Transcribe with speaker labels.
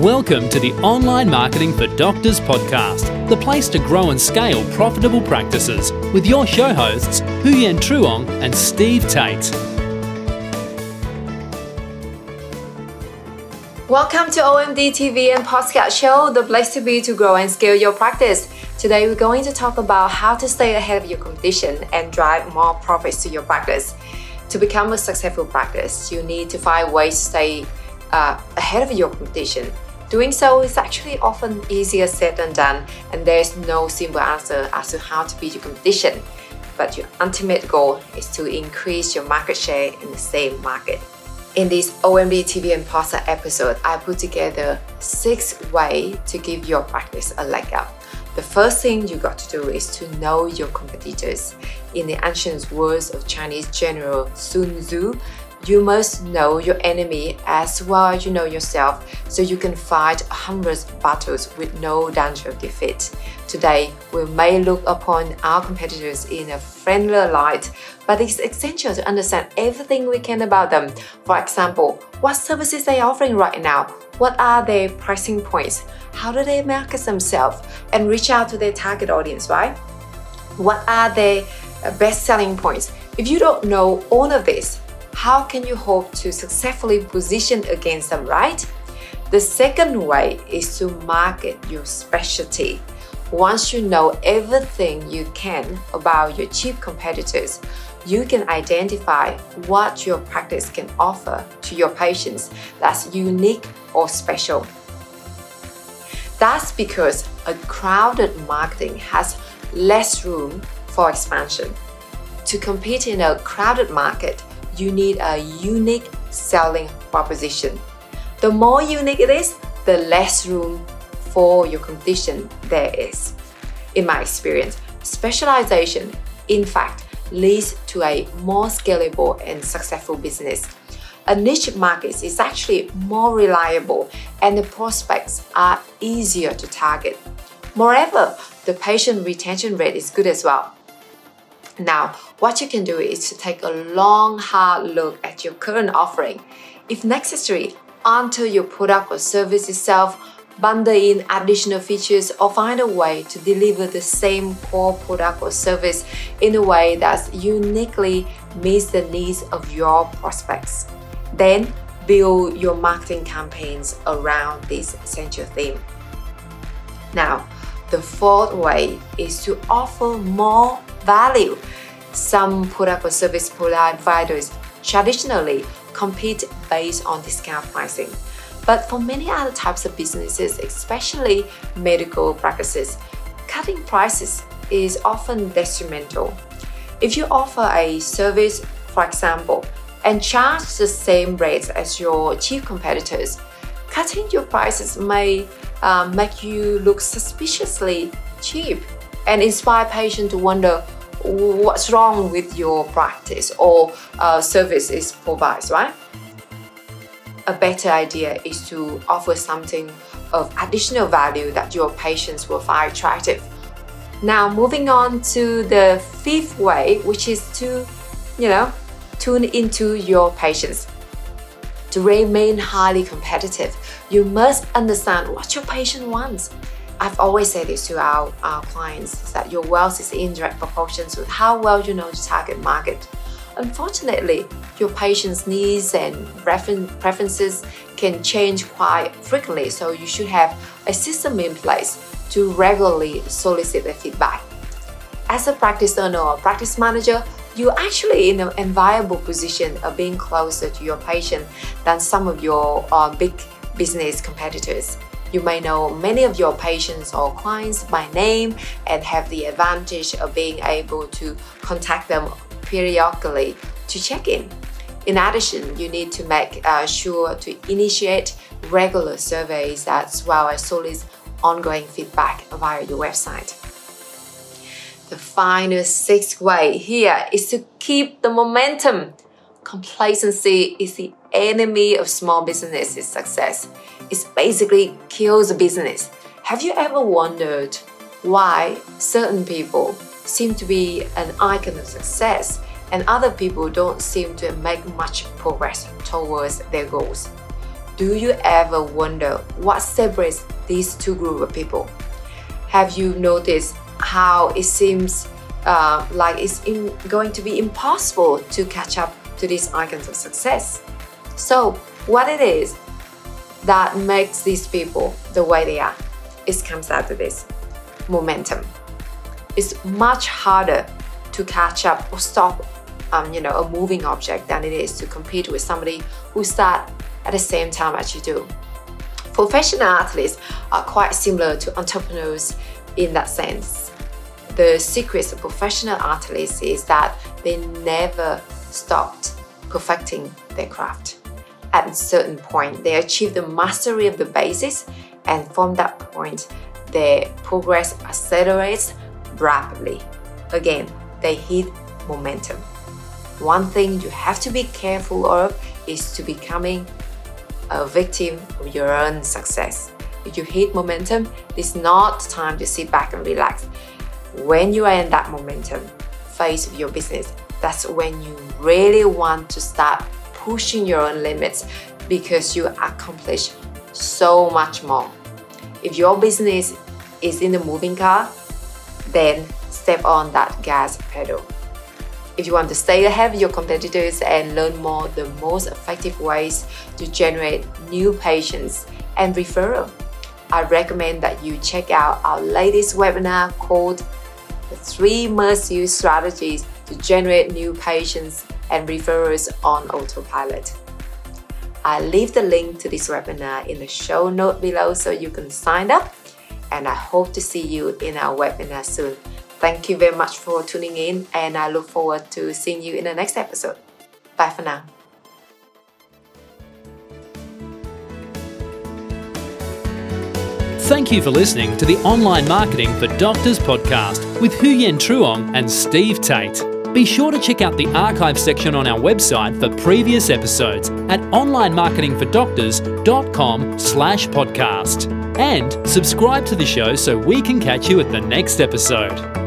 Speaker 1: Welcome to the Online Marketing for Doctors podcast, the place to grow and scale profitable practices with your show hosts, Huyen Truong and Steve Tate.
Speaker 2: Welcome to OMD TV and podcast show, the place to be to grow and scale your practice. Today we're going to talk about how to stay ahead of your competition and drive more profits to your practice. To become a successful practice, you need to find ways to stay uh, ahead of your competition. Doing so is actually often easier said than done, and there's no simple answer as to how to beat your competition. But your ultimate goal is to increase your market share in the same market. In this OMD TV and Pasta episode, I put together six ways to give your practice a leg up. The first thing you got to do is to know your competitors. In the ancient words of Chinese General Sun Tzu, you must know your enemy as well as you know yourself so you can fight hundreds of battles with no danger of defeat. Today, we may look upon our competitors in a friendlier light, but it's essential to understand everything we can about them. For example, what services they are offering right now, what are their pricing points, how do they market themselves, and reach out to their target audience, right? What are their uh, best selling points? If you don't know all of this, how can you hope to successfully position against them, right? The second way is to market your specialty. Once you know everything you can about your cheap competitors, you can identify what your practice can offer to your patients that's unique or special. That's because a crowded marketing has less room for expansion. To compete in a crowded market, you need a unique selling proposition. The more unique it is, the less room for your competition there is. In my experience, specialization, in fact, leads to a more scalable and successful business. A niche market is actually more reliable and the prospects are easier to target. Moreover, the patient retention rate is good as well. Now, what you can do is to take a long, hard look at your current offering. If necessary, alter your product or service itself, bundle in additional features, or find a way to deliver the same core product or service in a way that uniquely meets the needs of your prospects. Then, build your marketing campaigns around this essential theme. Now, the fourth way is to offer more value. Some product or service providers traditionally compete based on discount pricing. But for many other types of businesses, especially medical practices, cutting prices is often detrimental. If you offer a service, for example, and charge the same rates as your chief competitors, cutting your prices may uh, make you look suspiciously cheap and inspire patients to wonder what's wrong with your practice or uh, service is provided, right? A better idea is to offer something of additional value that your patients will find attractive. Now, moving on to the fifth way, which is to, you know, tune into your patients. To remain highly competitive, you must understand what your patient wants I've always said this to our, our clients that your wealth is in direct proportions with how well you know the target market. Unfortunately, your patient's needs and preferences can change quite frequently, so you should have a system in place to regularly solicit their feedback. As a practice owner or practice manager, you're actually in an enviable position of being closer to your patient than some of your uh, big business competitors. You may know many of your patients or clients by name and have the advantage of being able to contact them periodically to check in. In addition, you need to make uh, sure to initiate regular surveys as well as solicit ongoing feedback via your website. The final sixth way here is to keep the momentum. Complacency is the enemy of small businesses' success. It basically kills a business. Have you ever wondered why certain people seem to be an icon of success and other people don't seem to make much progress towards their goals? do you ever wonder what separates these two groups of people? Have you noticed how it seems uh, like it's in, going to be impossible to catch up to these icons of success? So, what it is that makes these people the way they are, it comes out to this momentum. It's much harder to catch up or stop um, you know, a moving object than it is to compete with somebody who start at the same time as you do. Professional athletes are quite similar to entrepreneurs in that sense. The secret of professional athletes is that they never stopped perfecting their craft. At a certain point, they achieve the mastery of the basics, and from that point, their progress accelerates rapidly. Again, they hit momentum. One thing you have to be careful of is to becoming a victim of your own success. If you hit momentum, it's not time to sit back and relax. When you are in that momentum phase of your business, that's when you really want to start pushing your own limits because you accomplish so much more. If your business is in the moving car, then step on that gas pedal. If you want to stay ahead of your competitors and learn more the most effective ways to generate new patients and referral, I recommend that you check out our latest webinar called The Three Must Use Strategies to Generate New Patients and Referrals on Autopilot. I'll leave the link to this webinar in the show note below so you can sign up, and I hope to see you in our webinar soon. Thank you very much for tuning in, and I look forward to seeing you in the next episode. Bye for now.
Speaker 1: Thank you for listening to the Online Marketing for Doctors podcast with Huyen Truong and Steve Tate. Be sure to check out the archive section on our website for previous episodes at onlinemarketingfordoctors.com slash podcast. And subscribe to the show so we can catch you at the next episode.